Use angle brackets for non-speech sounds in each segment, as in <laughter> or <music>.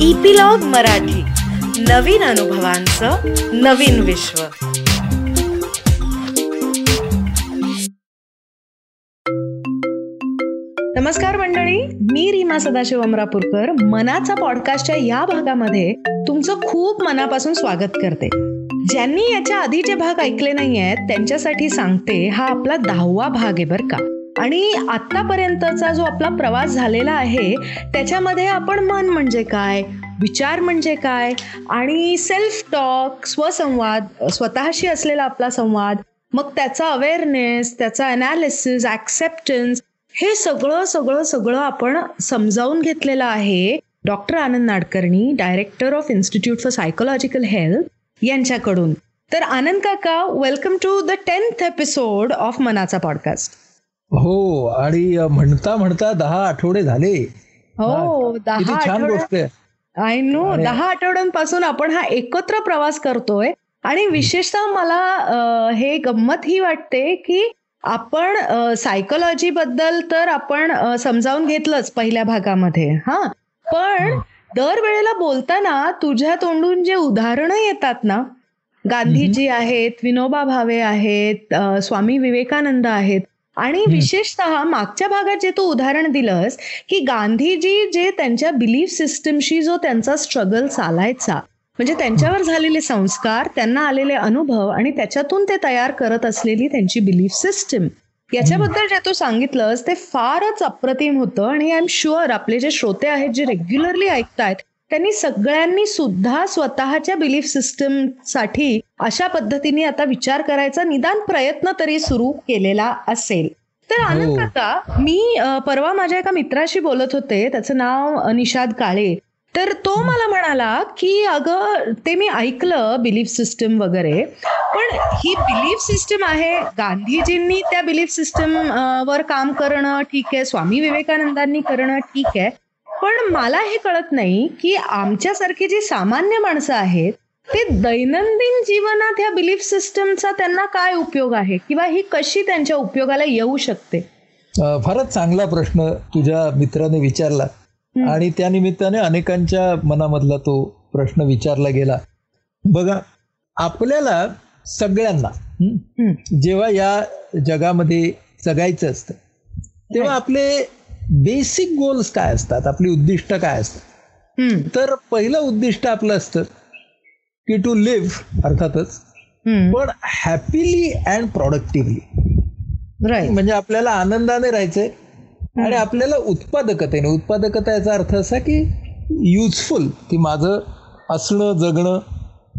Epilogue Marathi. नवीन अनुभवांचं नवीन विश्व. नमस्कार मंडळी मी रीमा सदाशिव अमरापूरकर. मनाचा पॉडकास्टच्या या भागामध्ये तुमचं खूप मनापासून स्वागत करते. ज्यांनी याच्या आधीचे भाग ऐकले नाही आहेत त्यांच्यासाठी सांगते हा आपला दहावा भाग आहे बरं का. आणि आतापर्यंतचा जो आपला प्रवास झालेला आहे त्याच्यामध्ये आपण मन म्हणजे काय विचार म्हणजे काय आणि सेल्फ टॉक स्वसंवाद स्वतःशी असलेला आपला संवाद मग त्याचा अवेअरनेस त्याचा अनालिसिस ऍक्सेप्टन्स हे सगळं सगळं सगळं आपण समजावून घेतलेलं आहे. Doctor Anand Nadkarni director of institute for psychological health यांच्याकडून. तर आनंद काका welcome to the tenth episode of मनाचा पॉडकास्ट हो आणि म्हणता म्हणता दहा आठवडे झाले. हो दहा छान गोष्ट आहे. आय नो दहा आठवड्यांपासून आपण हा एकत्र प्रवास करतोय. आणि विशेषतः मला हे गंमत ही वाटते की आपण सायकोलॉजी बद्दल तर आपण समजावून घेतलंच पहिल्या भागामध्ये हा. पण दरवेळेला बोलताना तुझ्या तोंडून जे उदाहरणं येतात ना गांधीजी आहेत विनोबा भावे आहेत स्वामी विवेकानंद आहेत आणि विशेषतः मागच्या भागात जे तू उदाहरण दिलंस की गांधीजी जे त्यांच्या बिलीफ सिस्टमशी जो त्यांचा स्ट्रगल चालायचा म्हणजे त्यांच्यावर झालेले संस्कार त्यांना आलेले अनुभव आणि त्याच्यातून ते तयार करत असलेली त्यांची बिलीफ सिस्टम याच्याबद्दल जे तू सांगितलंस ते फारच अप्रतिम होतं आणि आय एम शुअर आपले जे श्रोते आहेत जे रेग्युलरली ऐकतायत त्यांनी सगळ्यांनी सुद्धा स्वतःच्या बिलीफ सिस्टमसाठी अशा पद्धतीने आता विचार करायचा निदान प्रयत्न तरी सुरू केलेला असेल. तर हो. आनंद काका मी परवा माझ्या एका मित्राशी बोलत होते त्याचं नाव निषाद काळे. तर तो मला म्हणाला की अगं ते मी ऐकलं बिलीफ सिस्टम वगैरे पण ही बिलीफ सिस्टम आहे गांधीजींनी त्या बिलीफ सिस्टम वर काम करणं ठीक आहे स्वामी विवेकानंदांनी करणं ठीक आहे पण मला हे कळत नाही की आमच्यासारखी जी सामान्य माणसं आहेत ते दैनंदिन जीवनात ह्या बिलीफ सिस्टमचा त्यांना काय उपयोग आहे? किंवा ही कशी त्यांच्या उपयोगाला येऊ शकते? फारच चांगला प्रश्न तुझ्या मित्राने विचारला. आणि त्या निमित्ताने अनेकांच्या मनामधला तो प्रश्न विचारला गेला. बघा आपल्याला सगळ्यांना जेव्हा या जगामध्ये जगायचं असतं तेव्हा आपले बेसिक गोल्स काय असतात? आपली उद्दिष्ट काय असतात? तर पहिलं उद्दिष्ट आपलं असतं की टू लिव्ह अर्थातच पण हॅपीली अँड प्रोडक्टिव्हली म्हणजे आपल्याला आनंदाने राहायचंय आणि आपल्याला उत्पादकतेने. उत्पादकता याचा अर्थ असा की युजफुल की माझं असणं जगणं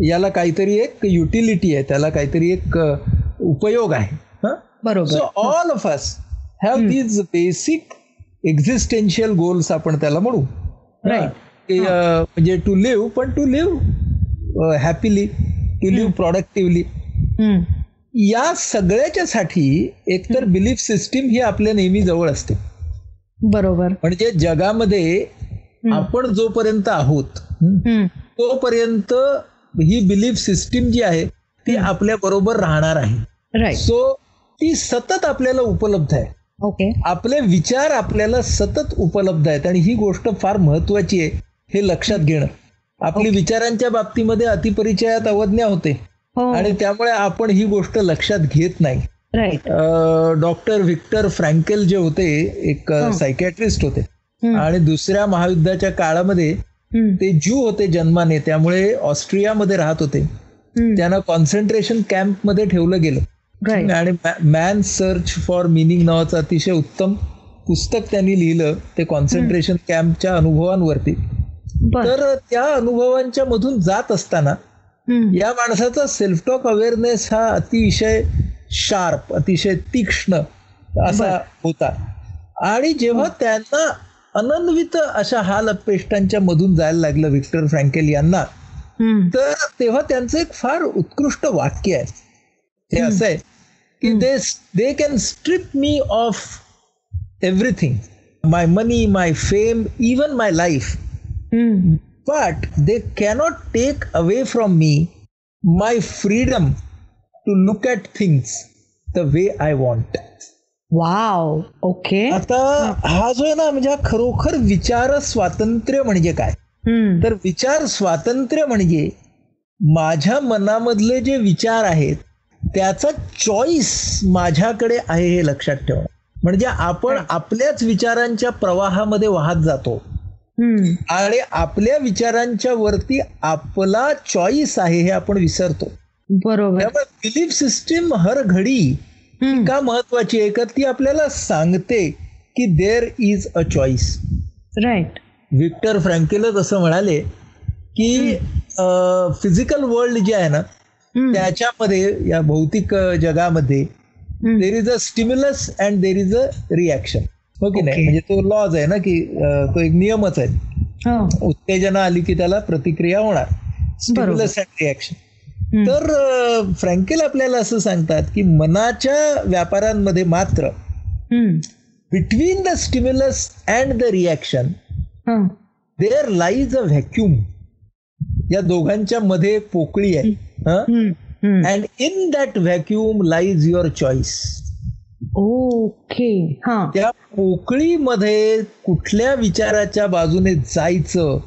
याला काहीतरी एक युटिलिटी आहे त्याला काहीतरी एक उपयोग आहे. बरोबर. So all of us have these basic existential goals आपण त्याला म्हणू. म्हणजे टू लिव्ह पण to live happily to live productively या सगळ्याच्या साठी एकतर बिलीफ सिस्टीम ही आपल्या नेहमी जवळ असते. बरोबर. म्हणजे जगामध्ये आपण जोपर्यंत आहोत तोपर्यंत ही बिलीफ सिस्टीम जी आहे ती आपल्या बरोबर राहणार आहे. सो ती सतत आपल्याला उपलब्ध आहे. ओके. आपले विचार आपल्याला सतत उपलब्ध आहेत आणि ही गोष्ट फार महत्वाची आहे हे लक्षात घेणं. आपली विचारांच्या बाबतीमध्ये अतिपरिचयात अवज्ञा होते हो. आणि त्यामुळे आपण ही गोष्ट लक्षात घेत नाही. डॉक्टर व्हिक्टर फ्रँकेल जे होते एक सायकॅट्रिस्ट होते आणि दुसऱ्या महायुद्धाच्या काळामध्ये ते ज्यू होते जन्माने त्यामुळे ऑस्ट्रियामध्ये राहत होते. त्यांना कॉन्सन्ट्रेशन कॅम्पमध्ये ठेवलं गेलं. आणि मॅन सर्च फॉर मिनिंग नावाचं अतिशय उत्तम पुस्तक त्यांनी लिहिलं ते कॉन्सन्ट्रेशन कॅम्पच्या अनुभवांवरती. तर त्या अनुभवांच्या मधून जात असताना या माणसाचा सेल्फ टॉक अवेअरनेस हा अतिशय शार्प अतिशय तीक्ष्ण असा होता. आणि जेव्हा त्यांना अनन्वित अशा हाल अपेष्टांच्या मधून जायला लागलं विक्टर फ्रँकेल यांना तर तेव्हा त्यांचं एक फार उत्कृष्ट वाक्य आहे. हे असं आहे की they they can strip me of everything my money my fame even my life but they cannot take away from me my freedom to look at things the way I want wow okay आता हा जो आहे ना म्हणजे खरोखर विचार स्वातंत्र्य म्हणजे काय? तर विचार स्वातंत्र्य म्हणजे माझ्या मनामधले जे विचार आहेत त्याचा चॉईस माझ्याकडे आहे हे लक्षात ठेवणं म्हणजे आपण आपल्याच विचारांच्या प्रवाहामध्ये वाहत जातो. आणि आपल्या विचारांच्या वरती आपला चॉईस आहे हे आपण विसरतो. बरोबर. त्यामुळे बिलीफ सिस्टीम हर घडी का महत्वाची आहे? का ती आपल्याला सांगते की there is a choice right Victor फ्रँकेलच असं म्हणाले की फिजिकल वर्ल्ड जे आहे ना त्याच्यामध्ये या भौतिक जगामध्ये there is a stimulus and there is a reaction हो की नाही? म्हणजे तो लॉज आहे ना की तो एक नियमच आहे. उत्तेजना आली की त्याला प्रतिक्रिया होणार. स्टिम्युलस अँड रिॲक्शन तर फ्रँकेल आपल्याला असं सांगतात की मनाच्या व्यापारांमध्ये मात्र between the stimulus and the reaction there lies a vacuum या दोघांच्या मध्ये पोकळी आहे. And in that vacuum lies your choice okay त्या पोकळीमध्ये कुठल्या विचाराच्या बाजूने जायचं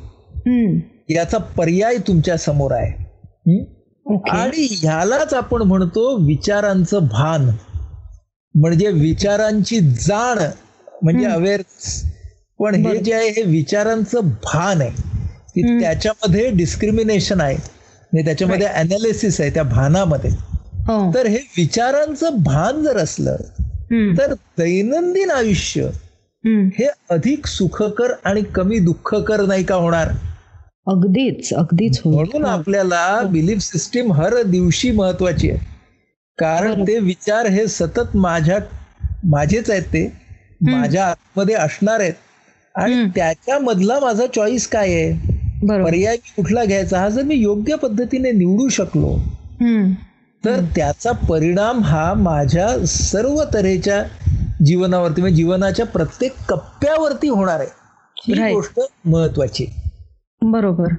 याचा पर्याय तुमच्यासमोर आहे. आणि ह्यालाच आपण म्हणतो विचारांचं भान. म्हणजे विचारांची जाण म्हणजे अवेअरनेस पण हे जे आहे हे विचारांचं भान आहे. की त्याच्यामध्ये डिस्क्रिमिनेशन आहे. म्हणजे त्याच्यामध्ये अनालिसिस आहे त्या भानामध्ये. तर हे विचारांचं भान जर असलं तर दैनंदिन आयुष्य हे अधिक सुखकर आणि कमी दुःखकर नाही का होणार? अगदीच अगदीच म्हणून आपल्याला बिलीफ सिस्टीम हर दिवशी महत्वाची आहे. कारण ते विचार हे सतत माझ्या माझेच आहेत ते. माझ्या आतमध्ये असणार आहेत. आणि त्याच्यामधला माझा चॉईस काय आहे? पर्याय कुठला घ्यायचा हा जर मी योग्य पद्धतीने निवडू शकलो तर त्याचा परिणाम हा माझ्या सर्व तऱ्हेच्या जीवनावरती म्हणजे जीवनाच्या प्रत्येक कप्प्यावरती होणार आहे. ही गोष्ट महत्वाची बरोबर.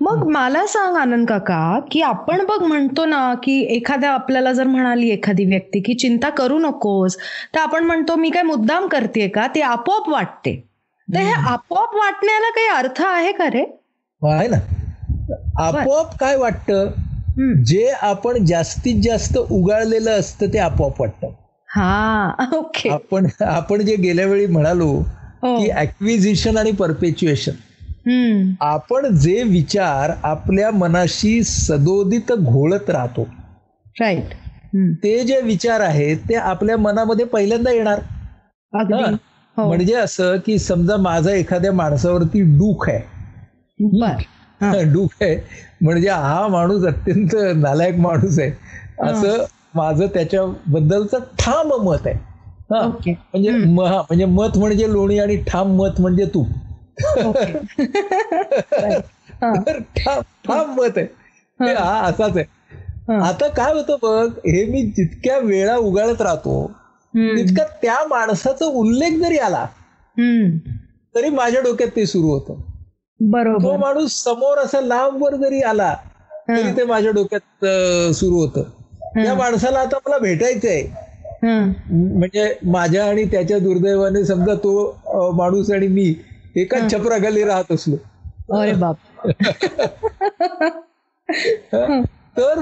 मग मला सांग आनंद काका की आपण बघ म्हणतो ना की एखाद्या आपल्याला जर म्हणाली एखादी व्यक्ती की चिंता करू नकोस तर आपण म्हणतो मी काय मुद्दाम करते का? ते आपोआप वाटते. तर हे आपोआप वाटण्याला काही अर्थ आहे का रे? आहे ना. आपोआप काय वाटतं? जे आपण जास्तीत जास्त उगाळलेलं असतं ते आपोआप वाटतं. हा ओके. आपण आपण जे गेल्या वेळी म्हणालो की ऍक्विजिशन आणि परपेच्युएशन आपण जे विचार आपल्या मनाशी सदोदित घोळत राहतो. राईट ते जे विचार आहेत ते आपल्या मनामध्ये पहिल्यांदा येणार. म्हणजे असं की समजा माझा एखाद्या माणसावरती डूख आहे. डूख आहे. म्हणजे हा माणूस अत्यंत नालायक माणूस आहे. असं माझं त्याच्याबद्दलचं ठाम मत आहे. हा. म्हणजे म्हणजे मत म्हणजे लोणी आणि ठाम मत म्हणजे तू <laughs> ठाम मत आहे. हा. असाच आहे. आता काय होतं बघ हे मी जितक्या वेळा उगाळत राहतो तितका त्या माणसाचा उल्लेख जरी आला तरी माझ्या डोक्यात ते सुरू होतं. बरोबर. तो माणूस समोर असा लांबवर जरी आला तरी ते माझ्या डोक्यात सुरू होतं. त्या माणसाला आता मला भेटायचंय. म्हणजे माझ्या आणि त्याच्या दुर्दैवाने समजा तो माणूस आणि मी एकाच छपराखाली राहत असलो. अरे बाप. <laughs> तर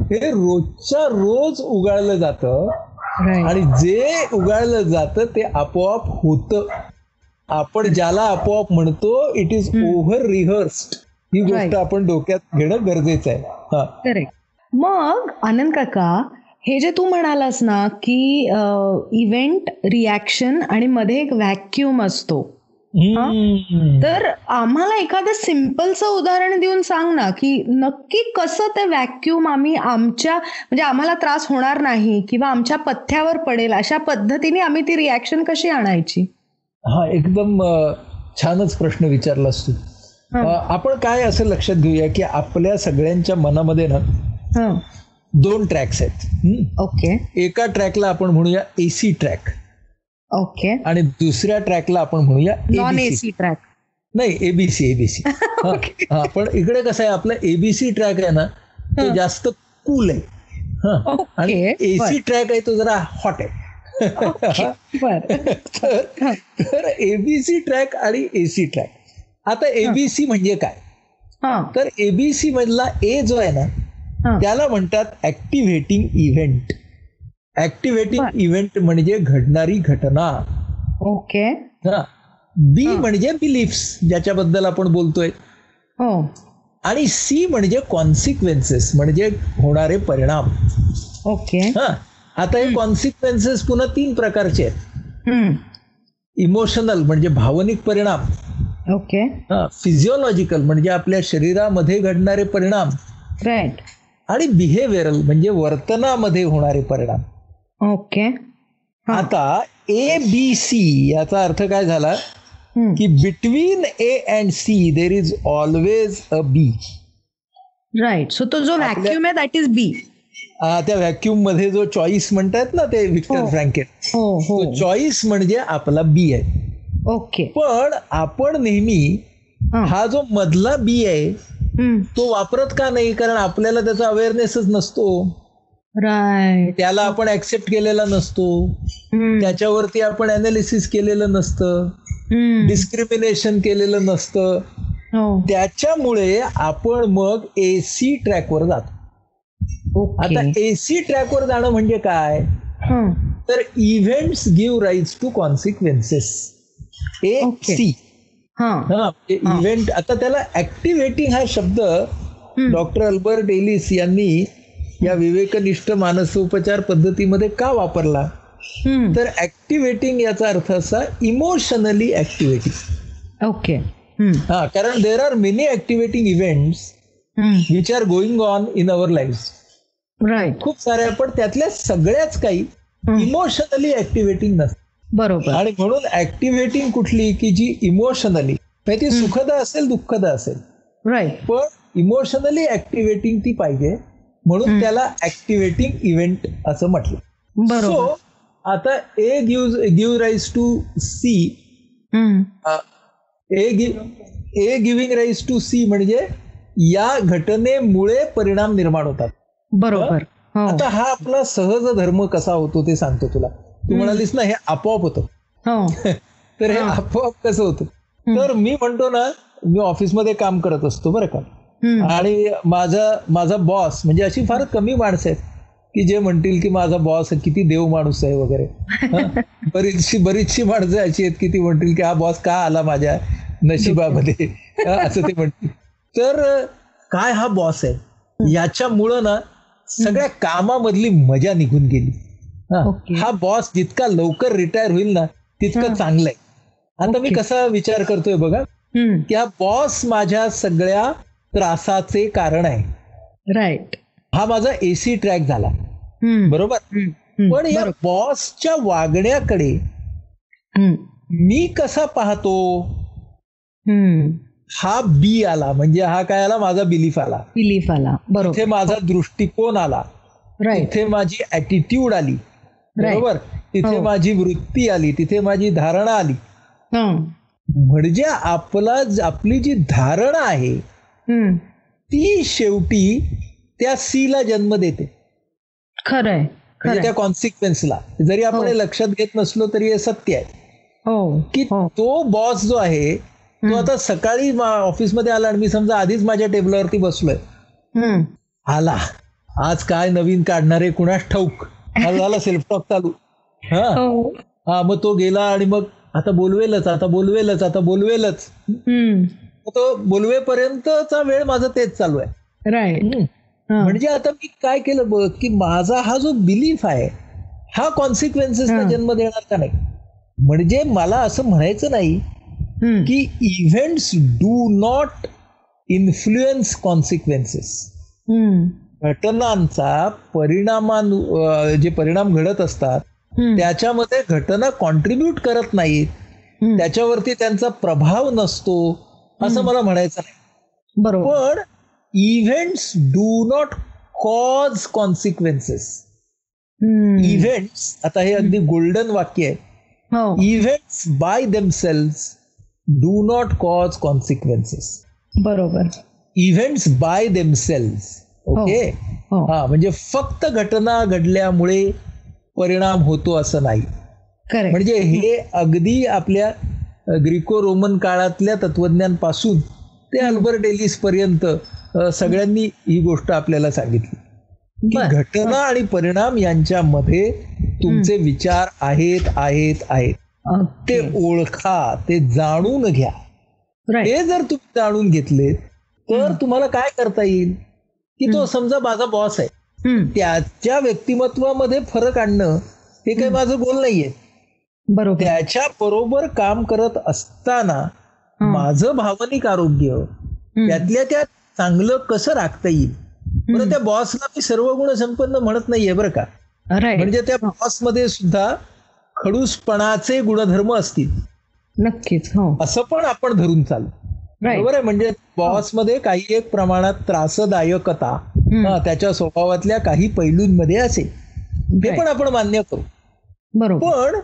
हे रोजच्या रोज उगाळलं जातं आणि जे उगाळलं जातं ते आपोआप होतं. आपण ज्याला आपोआप म्हणतो इट इज ओव्हर रिहर्स्ड ही गोष्ट आपण डोक्यात घेणं गरजेचं आहे. मग आनंद काका हे जे तू म्हणालास ना की इव्हेंट रिॲक्शन आणि मध्ये एक व्हॅक्युम असतो. तर आम्हाला एखादं सिम्पलचं उदाहरण देऊन सांग ना की नक्की कसं ते व्हॅक्युम आम्ही आमच्या म्हणजे आम्हाला त्रास होणार नाही किंवा आमच्या पथ्यावर पडेल अशा पद्धतीने आम्ही ती रिॲक्शन कशी आणायची? हा एकदम छानच प्रश्न विचारलास तू आपण काय असं लक्षात घेऊया की आपल्या सगळ्यांच्या मनामध्ये ना दोन ट्रॅक्स आहेत. ओके. एका ट्रॅकला आपण म्हणूया एसी ट्रॅक ओके. आणि दुसऱ्या ट्रॅकला आपण म्हणूया नॉन एसी ट्रॅक नाही एबीसी एबीसी <laughs> हा पण इकडे कसं आहे आपलं एबीसी ट्रॅक आहे ना ते जास्त कूल आहे. आणि एसी ट्रॅक आहे तो जरा हॉट आहे. तर एबीसी ट्रॅक आणि एसी ट्रॅक आता एबीसी म्हणजे काय? हा. तर एबीसी मधला ए जो आहे ना त्याला म्हणतात ऍक्टिव्हेटिंग इव्हेंट ऍक्टिव्हेटिंग. इव्हेंट म्हणजे घडणारी घटना. ओके. बी. म्हणजे बिलीफ्स ज्याच्याबद्दल आपण बोलतोय. हो. आणि सी म्हणजे कॉन्सिक्वेन्सेस म्हणजे होणारे परिणाम. ओके. हा. आता हे कॉन्सिक्वेन्सेस पुन्हा तीन प्रकारचे आहेत. इमोशनल म्हणजे भावनिक परिणाम. ओके फिजिओलॉजिकल म्हणजे आपल्या शरीरामध्ये घडणारे परिणाम. राईट आणि बिहेवियरल म्हणजे वर्तनामध्ये होणारे परिणाम. ओके. आता ए बी सी याचा अर्थ काय झाला. की between A and C there is always a B right so तो जो व्हॅक्युम आहे दॅट इज बी त्या व्हॅक्युममध्ये जो चॉईस म्हणतात ना ते विक्टर. फ्रँकेट तो चॉईस म्हणजे आपला बी आहे ओके पण आपण नेहमी हा. जो मधला बी आहे. तो वापरत का नाही? कारण आपल्याला त्याचा अवेअरनेसच नसतो. त्याला आपण ऍक्सेप्ट केलेला नसतो. त्याच्यावरती आपण अनालिसिस केलेलं नसतं. डिस्क्रिमिनेशन केलेलं नसतं. हो. त्याच्यामुळे आपण मग एसी ट्रॅकवर जातो. आता एसी ट्रॅकवर जाणं म्हणजे काय हं. तर events give rise to consequences A. C हा हा इव्हेंट आता त्याला ऍक्टिव्हेटिंग हा शब्द. डॉक्टर अल्बर्ट एलिस यांनी या विवेकनिष्ठ मानसोपचार पद्धतीमध्ये का वापरला. तर ऍक्टिव्हेटिंग याचा अर्थ असा इमोशनली ऍक्टिव्हेटिंग ओके. हा कारण there are many activating events. Which are going on in our life right खूप साऱ्या पण त्यातल्या सगळ्याच काही. इमोशनली ऍक्टिव्हेटिंग नसतात. बरोबर. आणि म्हणून ऍक्टिव्हेटिंग कुठली की जी इमोशनली ती सुखद असेल दुःखद असेल. राईट पण इमोशनली ऍक्टिव्हेटिंग ती पाहिजे म्हणून त्याला ऍक्टिव्हेटिंग इव्हेंट असं म्हटलं. बरोबर. सो आता A give give rise to C. A give A giving rise to C म्हणजे या घटनेमुळे परिणाम निर्माण होतात. बरोबर. हो. आता हा आपला सहज धर्म कसा होतो ते सांगतो तुला. तू म्हणालीस ना हे आपोआप होतं. हो. <laughs> तर हे आपोआप कसं होतं? तर मी म्हणतो ना मी ऑफिसमध्ये काम करत असतो बरं का. आणि माझा माझा बॉस म्हणजे अशी फार कमी माणसं आहेत की जे म्हणतील की माझा बॉस किती देव माणूस आहे वगैरे? <laughs> बरीचशी बरीचशी माणसं अशी आहेत की ती म्हणतील की हा बॉस का आला माझ्या नशिबामध्ये? असं ते म्हणतील. तर काय हा बॉस आहे? याच्यामुळं ना सगळ्या कामामधली मजा निघून गेली हं? हा बॉस जितका लवकर रिटायर होईल ना तितकं चांगलं आहे आता मी. कसा विचार करतोय बघा. की हा बॉस माझ्या सगळ्या त्रासाचे कारण आहे राईट हा माझा एसी ट्रॅक झाला. बरोबर. पण या बॉसच्या वागण्याकडे. मी कसा पाहतो. हा बी आला म्हणजे हा काय आला? माझा बिलीफ आला. बिलीफ आला. बरोबर. तिथे माझा दृष्टिकोन आला. तिथे माझी ऍटिट्यूड आली. बरोबर? तिथे हो. माझी वृत्ती आली. तिथे माझी धारणा आली. म्हणजे आपला आपली जी धारणा आहे. ती शेवटी त्या सीला जन्म देते. खरंय. म्हणजे त्या कॉन्सिक्वेन्सला जरी आपण हो. लक्षात घेत नसलो तरी हे सत्य आहे. हो. की तो बॉस जो आहे तो आता सकाळी ऑफिसमध्ये आला आणि मी समजा आधीच माझ्या टेबलावरती बसलोय. आला. आज काय नवीन काढणारे कुणास ठाऊक? झाला <laughs> सेल्फ टॉक चालू. हा? हो. हा मग तो गेला आणि मग आता बोलवेलच आता बोलवेलच आता बोलवेलच. तो बोलवेपर्यंतचा वेळ माझा तेच चालू आहे. राईट. हं. म्हणजे आता मी काय केलं बघ की माझा हा जो बिलीफ आहे हा कॉन्सिक्वेन्सेसला. जन्म देणार का नाही? म्हणजे मला असं म्हणायचं नाही. की events do not influence consequences. घटनांचा परिणामां जे परिणाम घडत असतात हम्म. त्याच्यामध्ये घटना कॉन्ट्रीब्यूट करत नाहीत. हम्म. त्याच्यावरती त्यांचा प्रभाव नसतो असं मला म्हणायचं नाही बरोबर. पण events do not cause consequences. Events आता हे अगदी गोल्डन वाक्य आहे. Events by themselves do not cause consequences बरोबर. इव्हेंट्स बाय देमसेल्स ओके हो. म्हणजे फक्त घटना घडल्यामुळे परिणाम होतो असं नाही. म्हणजे हे अगदी आपल्या ग्रिको रोमन काळातल्या तत्वज्ञांपासून ते अल्बर्ट एलिस पर्यंत सगळ्यांनी ही गोष्ट आपल्याला सांगितली. की घटना आणि परिणाम यांच्यामध्ये तुमचे विचार आहेत आहेत आहेत. ते ओळखा ते जाणून घ्या. हे जर तुम्ही जाणून घेतले तर तुम्हाला काय करता येईल? की तो समजा माझा बॉस आहे. त्याच्या व्यक्तिमत्वामध्ये फरक आणणं हे काही माझं गोल नाहीये. बरोबर. त्याच्या बरोबर काम करत असताना माझं भावनिक आरोग्य त्यातल्या त्यात चांगलं कसं राखता येईल? बरं त्या बॉसला मी सर्व गुण संपन्न म्हणत नाहीये बरं का. म्हणजे त्या बॉसमध्ये सुद्धा खडूसपणाचे गुणधर्म असतील. नक्कीच हो. असं पण आपण धरून चालू. बरोबर आहे? म्हणजे बॉसमध्ये काही एक प्रमाणात त्रासदायकता त्याच्या स्वभावातल्या काही पैलूंमध्ये असेल. हे पण आपण मान्य करू. बरोबर. पण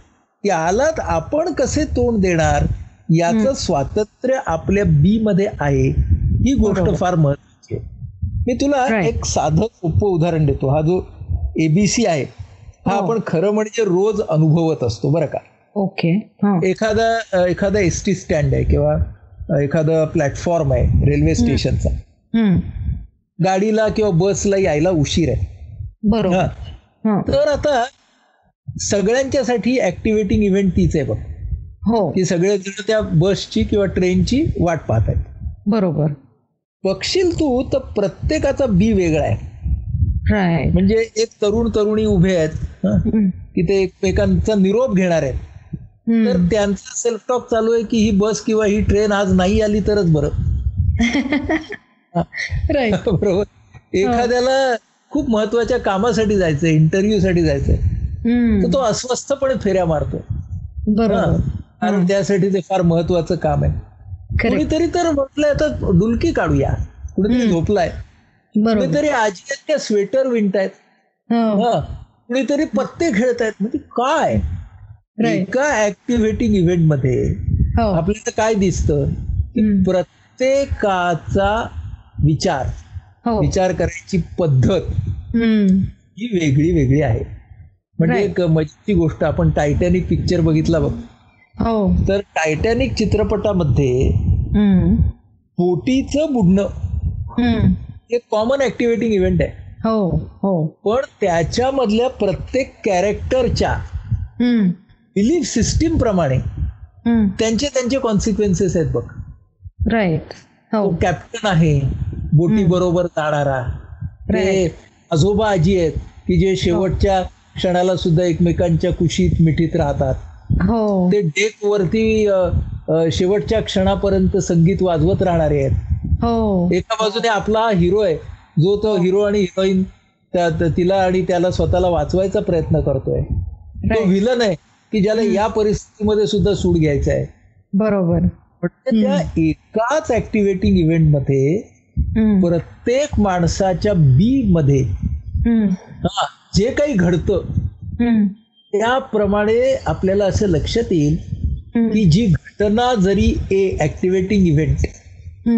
त्यालाच आपण कसे तोंड देणार? याचं स्वातंत्र्य आपल्या बी मध्ये आहे. ही गोष्ट फार महत्वाची आहे. मी तुला एक साधं सोपं उदाहरण देतो. हा जो एबीसी आहे. हा आपण खरं म्हणजे रोज अनुभवत असतो बरं का? ओके. एखादा एखादा एस टी स्टँड आहे किंवा एखादा प्लॅटफॉर्म आहे रेल्वे स्टेशनचा. गाडीला किंवा बसला यायला उशीर आहे. बरोबर. तर आता सगळ्यांच्यासाठी ऍक्टिव्हेटिंग इव्हेंट तीच आहे बघ. हो. की सगळे जण त्या बसची किंवा ट्रेनची वाट पाहत आहेत. बरोबर. बघशील तू तर प्रत्येकाचा बी वेगळा आहे. म्हणजे एक तरुण तरुणी उभे आहेत की ते एकमेकांचा निरोप घेणार आहेत. तर त्यांचा सेल्फ टॉक चालू आहे की ही बस किंवा ही ट्रेन आज नाही आली तरच बरं. <laughs> <laughs> बरोबर. एखाद्याला खूप महत्त्वाच्या कामासाठी जायचंय इंटरव्ह्यू साठी जायचंय तर तो अस्वस्थपणे फेऱ्या मारतो. कारण त्यासाठी ते फार महत्वाचं काम आहे. कुणीतरी तर म्हटलंय आता डुलकी काढूया. कुणीतरी झोपलाय. कुणीतरी आजी त्या स्वेटर विणतायत. कुणीतरी पत्ते खेळतायत म्हणजे काय? एका ऍक्टिव्हेटिंग इव्हेंटमध्ये आपल्याला काय दिसतं? प्रत्येकाचा विचार विचार करायची पद्धत ही वेगळी वेगळी आहे. म्हणजे एक मजेची गोष्ट आपण टायटॅनिक पिक्चर बघितला बघ. तर टायटॅनिक चित्रपटामध्ये बोटीचं बुडणं हे कॉमन ऍक्टिव्हेटिंग इव्हेंट आहे. हो हो. पण त्याच्यामधल्या प्रत्येक कॅरेक्टरच्या बिलीफ सिस्टीम प्रमाणे त्यांचे त्यांचे कॉन्सिक्वेन्सेस आहेत बघ. राईट तो कॅप्टन आहे बोटी बरोबर जाणारा. ते आजोबा आजी आहेत की जे शेवटच्या क्षणाला सुद्धा एकमेकांच्या कुशीत मिठीत राहतात. हो. ते डेक वरती शेवटच्या क्षणापर्यंत संगीत वाजवत राहणारे आहेत. हो. एका बाजूने आपला हिरो आहे जो तो हिरो आणि हिरोईन तिला आणि त्याला स्वतःला वाचवायचा प्रयत्न करतोय. तो विलन आहे की ज्याला या परिस्थितीमध्ये सुद्धा सूड घ्यायचा आहे. बरोबर. त्या एकाच ऍक्टिव्हेटिंग इव्हेंटमध्ये प्रत्येक माणसाच्या बी मध्ये जे काही घडतं त्याप्रमाणे आपल्याला असं लक्षात येईल की जी घटना जरी ए ऍक्टिव्हेटिंग इव्हेंट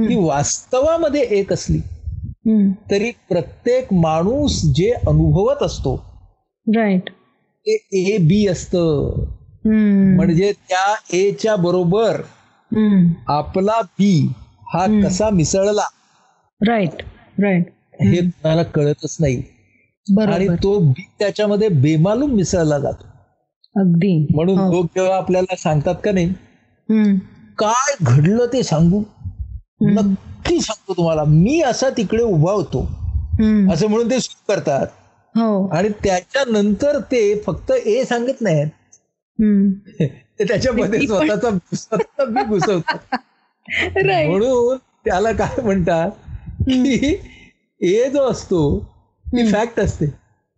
ही वास्तवामध्ये एक असली तरी प्रत्येक माणूस जे अनुभवत असतो राईट ते ए बी असत. म्हणजे त्या एच्या बरोबर आपला बी हा कसा मिसळला राईट राईट हे तुम्हाला कळतच नाही. आणि तो बी त्याच्यामध्ये बेमालूम मिसळला जातो. अगदी. म्हणून लोक जेव्हा आपल्याला सांगतात का नाही काय घडलं ते सांगू? नक्की सांगतो तुम्हाला मी असा तिकडे उभा होतो. असं म्हणून ते सुरू करतात. आणि त्याच्यानंतर ते फक्त ए सांगत नाहीत. <laughs> ते त्याच्यामध्ये स्वतःचा स्वतः बी घुसवतात म्हणून त्याला काय म्हणतात की ए जो असतो ती फॅक्ट असते.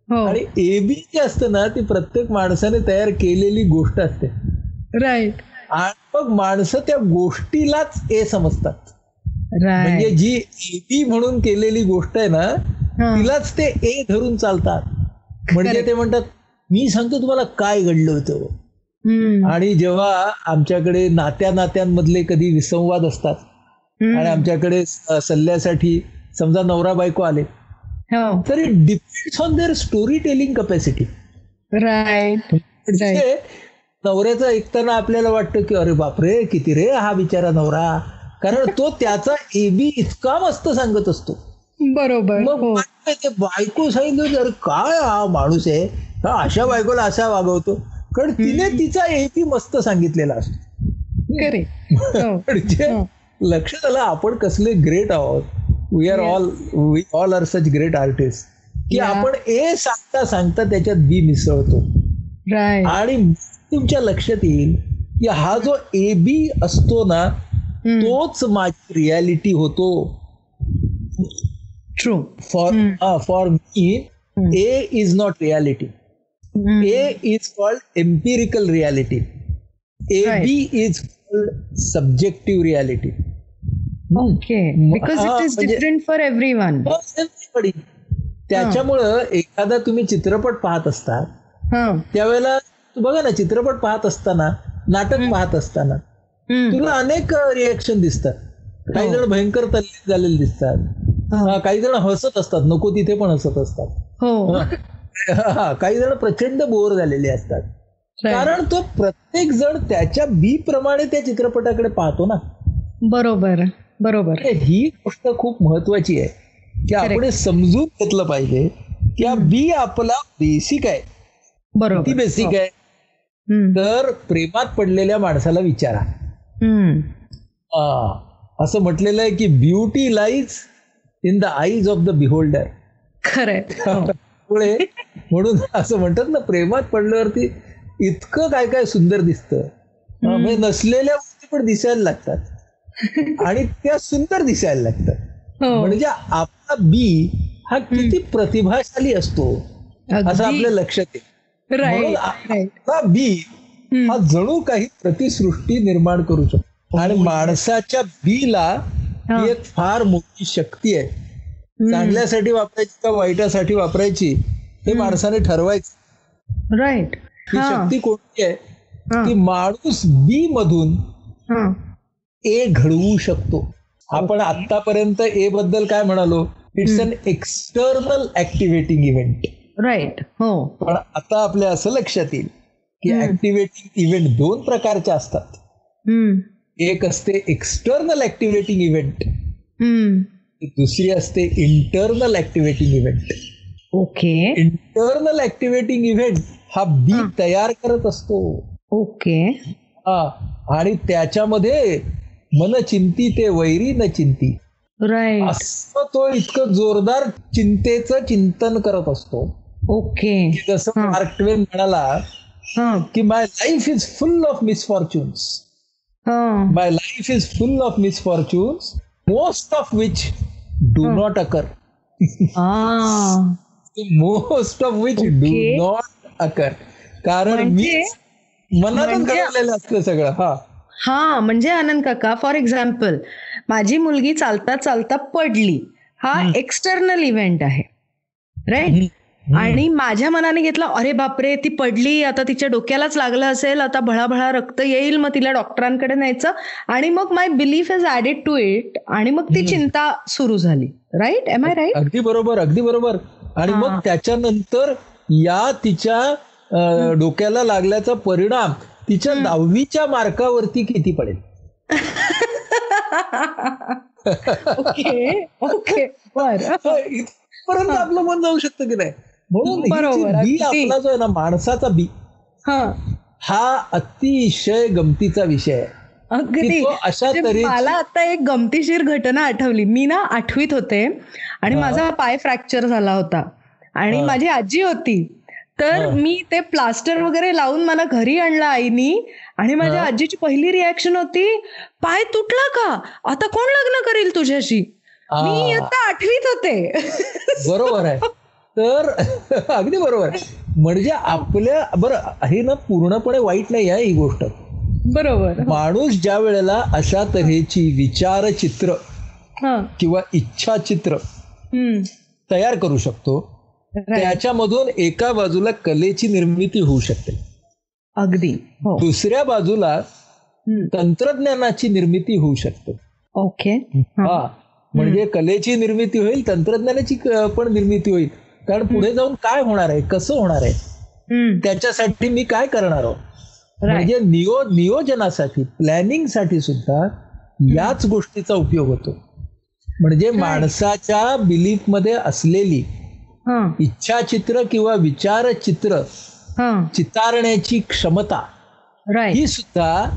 आणि ए बी जे असतं ना ती प्रत्येक माणसाने तयार केलेली गोष्ट असते. राईट आणि मग माणसं त्या गोष्टीलाच ए समजतात. म्हणजे जी ए बी म्हणून केलेली गोष्ट आहे ना तिलाच ते ए धरून चालतात. म्हणजे ते म्हणतात मी सांगतो तुम्हाला काय घडलं होतं. आणि जेव्हा आमच्याकडे नात्या नात्यांमधले कधी विसंवाद असतात आणि आमच्याकडे सल्ल्यासाठी समजा नवरा बायको आले तर it depends on their story telling capacity right नवऱ्याचं ऐकताना आपल्याला वाटतं की अरे बापरे किती रे हा बिचारा नवरा. कारण तो त्याचा एबी इतका मस्त सांगत असतो. बरोबर मग हो. ते बायको सांगितलं अरे काय हा माणूस आहे हा अशा बायकोला असा वागवतो. कारण तिने तिचा एबी मस्त सांगितलेला असतो. खरे हो. म्हणजे हो. लक्षात आलं आपण कसले ग्रेट आहोत. We are all we all are such great artist की. आपण ए सांगता सांगता त्याच्यात बी मिसळतो. आणि तुमच्या लक्षात येईल की हा जो ए बी असतो ना तोच माझी रियालिटी होतो. True for for me A is not reality A is called empirical reality A. B is called subjective reality okay because it is different for every one त्याच्यामुळं एखादा तुम्ही चित्रपट पाहत असता त्यावेळेला बघा ना चित्रपट पाहत असताना नाटक पाहत असताना तुला अनेक रिएक्शन दिसतात. काही हो. जण भयंकर तल्लीन झालेले दिसतात. हा, काही जण हसत असतात. नको तिथे पण हसत असतात. हो. हा, काही जण प्रचंड बोर झालेले असतात. कारण तो प्रत्येक जण त्याच्या बी प्रमाणे त्या चित्रपटाकडे पाहतो ना. बरोबर बरोबर. ही गोष्ट खूप महत्वाची आहे. की आपण हे समजून घेतलं पाहिजे. की हा बी आपला बेसिक आहे. बरोबर. बेसिक आहे. हम्म. तर प्रेमात पडलेल्या माणसाला विचारा. असं म्हटलेलं आहे की beauty lies in the eyes of the beholder खरंय. हो. मुळे म्हणून असं म्हणतात ना प्रेमात पडल्यावरती इतकं काय काय सुंदर दिसतं. म्हणजे नसलेल्या गोष्टी पण दिसायला लागतात. <laughs> आणि त्या सुंदर दिसायला लागतात. हो. म्हणजे आपला बी हा किती प्रतिभाशाली असतो असं आपल्या लक्षात येईल. बी हा जणू काही प्रतिसृष्टी निर्माण करू शकतो. आणि माणसाच्या बीला हा. ही एक फार मोठी शक्ती आहे. चांगल्यासाठी वापरायची का वाईटासाठी वापरायची हे माणसाने ठरवायचं. राईट ही हा. शक्ती कोणती आहे? हा. की माणूस बी मधून हा. ए घडवू शकतो. आपण आतापर्यंत ए बद्दल काय म्हणालो? It's an external activating event right हो. पण आता आपल्या असं लक्षात येईल. की ऍक्टिव्हेटिंग इव्हेंट दोन प्रकारच्या असतात. एक असते एक्सटर्नल ऍक्टिव्हेटिंग इव्हेंट. दुसरी असते internal activating event okay. Internal activating event हा बी तयार करत असतो. ओके. हा. आणि त्याच्यामध्ये मन चिंती ते वैरी न चिंती. असं तो इतकं जोरदार चिंतेचं चिंतन करत असतो. ओके. जसं. मार्क ट्वेन म्हणाला की my life is full of misfortunes हा. My life is full of misfortunes most of which do not occur हा. Most of which do. Not occur कारण मी म्हणजे- घडवलेलं असतं सगळं हा <laughs> हा म्हणजे आनंद काका फॉर एक्झाम्पल माझी मुलगी चालता चालता पडली हा एक्सटर्नल इव्हेंट आहे राईट आणि माझ्या मनाने घेतला अरे बापरे ती पडली आता तिच्या डोक्यालाच लागलं असेल आता भळाभळा रक्त येईल मग तिला डॉक्टरांकडे न्यायचं. आणि मग my belief is added to it आणि मग ती चिंता सुरू झाली. राईट एम आय राईट अगदी बरोबर अगदी बरोबर. आणि. मग त्याच्यानंतर या तिच्या डोक्याला लागल्याचा परिणाम तिच्या दहावीच्या मार्कावरती किती पडेल? <laughs> ओके ओके <laughs> इथपर्यंत आपलं मन जाऊ शकतं की नाही? म्हणून बी. आपला जो आहे ना माणसाचा बी हा हा अतिशय गमतीचा विषय आहे अगदी म्हणजे मला आता एक गमतीशीर घटना आठवली मी ना आठवीत होते आणि. माझा पाय फ्रॅक्चर झाला होता आणि. माझी आजी होती तर. मी ते प्लास्टर वगैरे लावून मला घरी आणलं आईनी आणि माझ्या. आजीची पहिली रिॲक्शन होती पाय तुटला का आता कोण लग्न करेल तुझ्याशी मी. आता आठवीत होते बरोबर आहे <laughs> तर <laughs> अगदी बरोबर. म्हणजे आपल्या बरं हे ना पूर्णपणे वाईट नाही आहे ही गोष्ट. बरोबर. माणूस ज्या वेळेला अशा तऱ्हेची विचारचित्र हा. किंवा इच्छाचित्र तयार करू शकतो. त्याच्यामधून एका बाजूला कलेची निर्मिती होऊ शकते. अगदी. हो. दुसऱ्या बाजूला. तंत्रज्ञानाची निर्मिती होऊ शकते. ओके. हा. हा. म्हणजे कलेची निर्मिती होईल तंत्रज्ञानाची पण निर्मिती होईल. कारण पुढे जाऊन काय होणार आहे? कसं होणार आहे. त्याच्यासाठी मी काय करणार आहोत म्हणजे नियो नियोजनासाठी प्लॅनिंगसाठी सुद्धा याच गोष्टीचा उपयोग होतो. म्हणजे माणसाच्या बिलीफमध्ये असलेली इच्छाचित्र किंवा विचारचित्र चितारण्याची क्षमता ही सुद्धा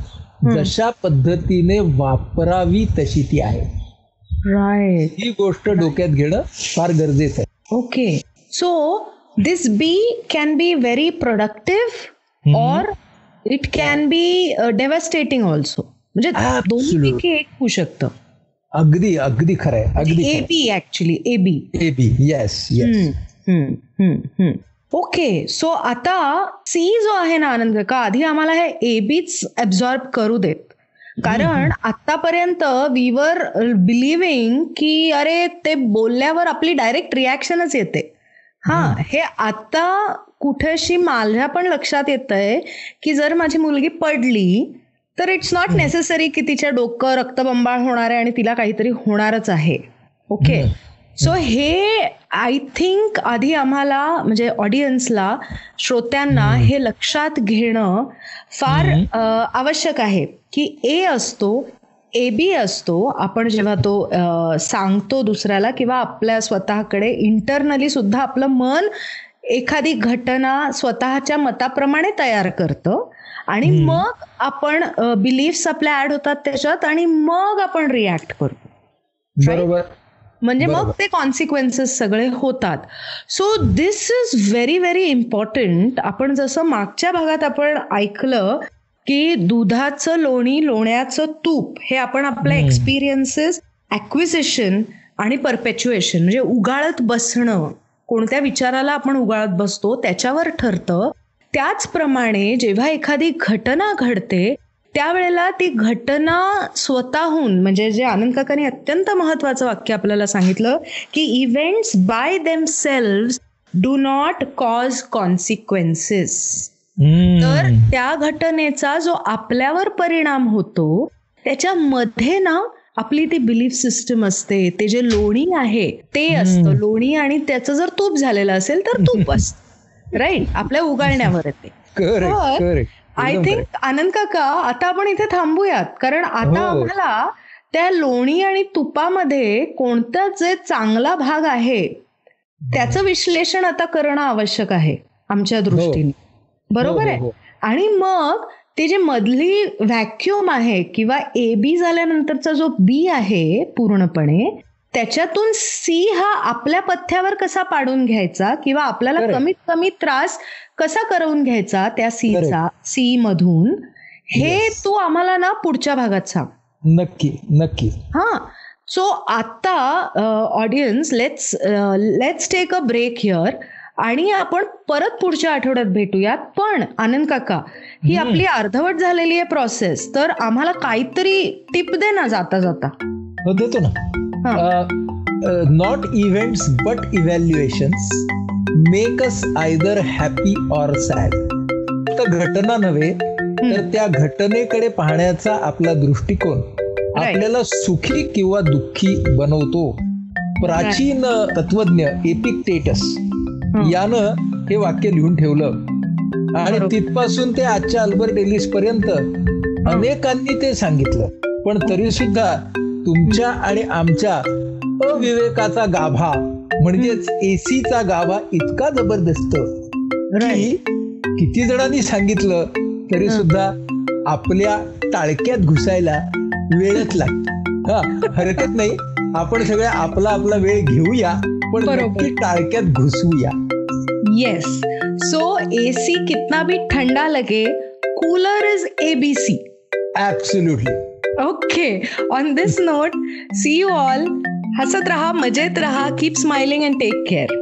जशा पद्धतीने वापरावी तशी ती आहे. ही गोष्ट डोक्यात घेणं फार गरजेचं आहे. Okay so this B can be very productive or it can be devastating also म्हणजे दोन्हीपैकी एक होऊ शकतं. अगदी अगदी खरंय अगदी A B actually A B. A B yes okay so आता सी जो आहे ना आनंद का आधी आम्हाला हे ए बीच ऍब्झॉर्ब करू देत. कारण आतापर्यंत वी वर बिलिव्हिंग की अरे ते बोलल्यावर आपली डायरेक्ट रिॲक्शनच येते. हा हे आता कुठेशी माझ्या पण लक्षात येत आहे की जर माझी मुलगी पडली तर इट्स नॉट नेसेसरी की तिच्या डोकं रक्तबंबाळ होणार आहे आणि तिला काहीतरी होणारच आहे. ओके सो हे आय थिंक आधी आम्हाला म्हणजे ऑडियन्सला श्रोत्यांना हे लक्षात घेणं फार आवश्यक आहे की ए असतो ए बी असतो आपण जेव्हा तो सांगतो दुसऱ्याला किंवा आपल्या स्वतःकडे इंटरनली सुद्धा आपलं मन एखादी घटना स्वतःच्या मताप्रमाणे तयार करतं आणि मग आपण बिलीफ्स आपल्या ऍड होतात त्याच्यात आणि मग आपण रिॲक्ट करतो. बरोबर. म्हणजे मग ते कॉन्सिक्वेन्सेस सगळे होतात. So this is very very important आपण जसं मागच्या भागात आपण ऐकलं की दुधाचं लोणी लोण्याचं तूप हे आपण आपल्या एक्सपिरियन्सेस ऍक्विजिशन आणि परपेच्युएशन म्हणजे उगाळत बसणं कोणत्या विचाराला आपण उगाळत बसतो त्याच्यावर ठरतं. त्याचप्रमाणे जेव्हा एखादी घटना घडते त्यावेळेला ती घटना स्वतःहून म्हणजे जे आनंद काकांनी अत्यंत महत्वाचं वाक्य आपल्याला सांगितलं की events by them self do not cause consequences तर त्या घटनेचा जो आपल्यावर परिणाम होतो त्याच्यामध्ये ना आपली ती बिलीफ सिस्टम असते ते जे लोणी आहे ते असतं. लोणी आणि त्याचं जर तूप झालेलं असेल तर तूप <laughs> असत राईट आपल्या उगाळण्यावर येते आय थिंक आनंद काका आता आपण इथे थांबूयात कारण आता हो. आम्हाला त्या लोणी आणि तुपामध्ये कोणता जे चांगला भाग आहे त्याचं विश्लेषण आता करणं आवश्यक आहे आमच्या हो. दृष्टीने. बरोबर हो, आहे? आणि मग ते जे मधली व्हॅक्युम आहे किंवा ए बी झाल्यानंतरचा जो बी आहे पूर्णपणे त्याच्यातून सी हा आपल्या पथ्यावर कसा पाडून घ्यायचा किंवा आपल्याला कमीत कमी त्रास कसा करवून घ्यायचा त्या सीचा सी मधून हे तू आम्हाला ना पुढच्या भागात सांग. नक्की नक्की. हा. सो आता audience let's let's take a break here आणि आपण परत पुढच्या आठवड्यात भेटूयात. पण आनंद काका ही आपली अर्धवट झालेली आहे प्रोसेस तर आम्हाला काहीतरी टिप दे ना जाता जाता. हो, देतो ना. Not events but evaluations make us either happy or sad तर घटना नव्हे तर त्या घटनेकडे पाहण्याचा आपला दृष्टिकोन आपल्याला सुखी किंवा दुःखी बनवतो. प्राचीन तत्वज्ञ एपिकटेटस यानं हे वाक्य लिहून ठेवलं. आणि तिथपासून ते आजच्या अल्बर्ट एलिस पर्यंत अनेकांनी ते सांगितलं. पण तरी सुद्धा तुमच्या आणि आमच्या अविवेकाचा गाभा म्हणजेच एसीचा गाभा इतका जबरदस्त की किती जणांनी सांगितलं तरी सुद्धा आपल्या टाळक्यात घुसायला वेळच लागतो. हा हरकत नाही. आपण सगळे आपला आपला वेळ घेऊया. पण नक्की टाळक्यात घुसूया येस सो एसी कितना भी ठंडा लगे cooler is ABC absolutely okay on this note see you all हसत रहा मजेत रहा keep smiling and take care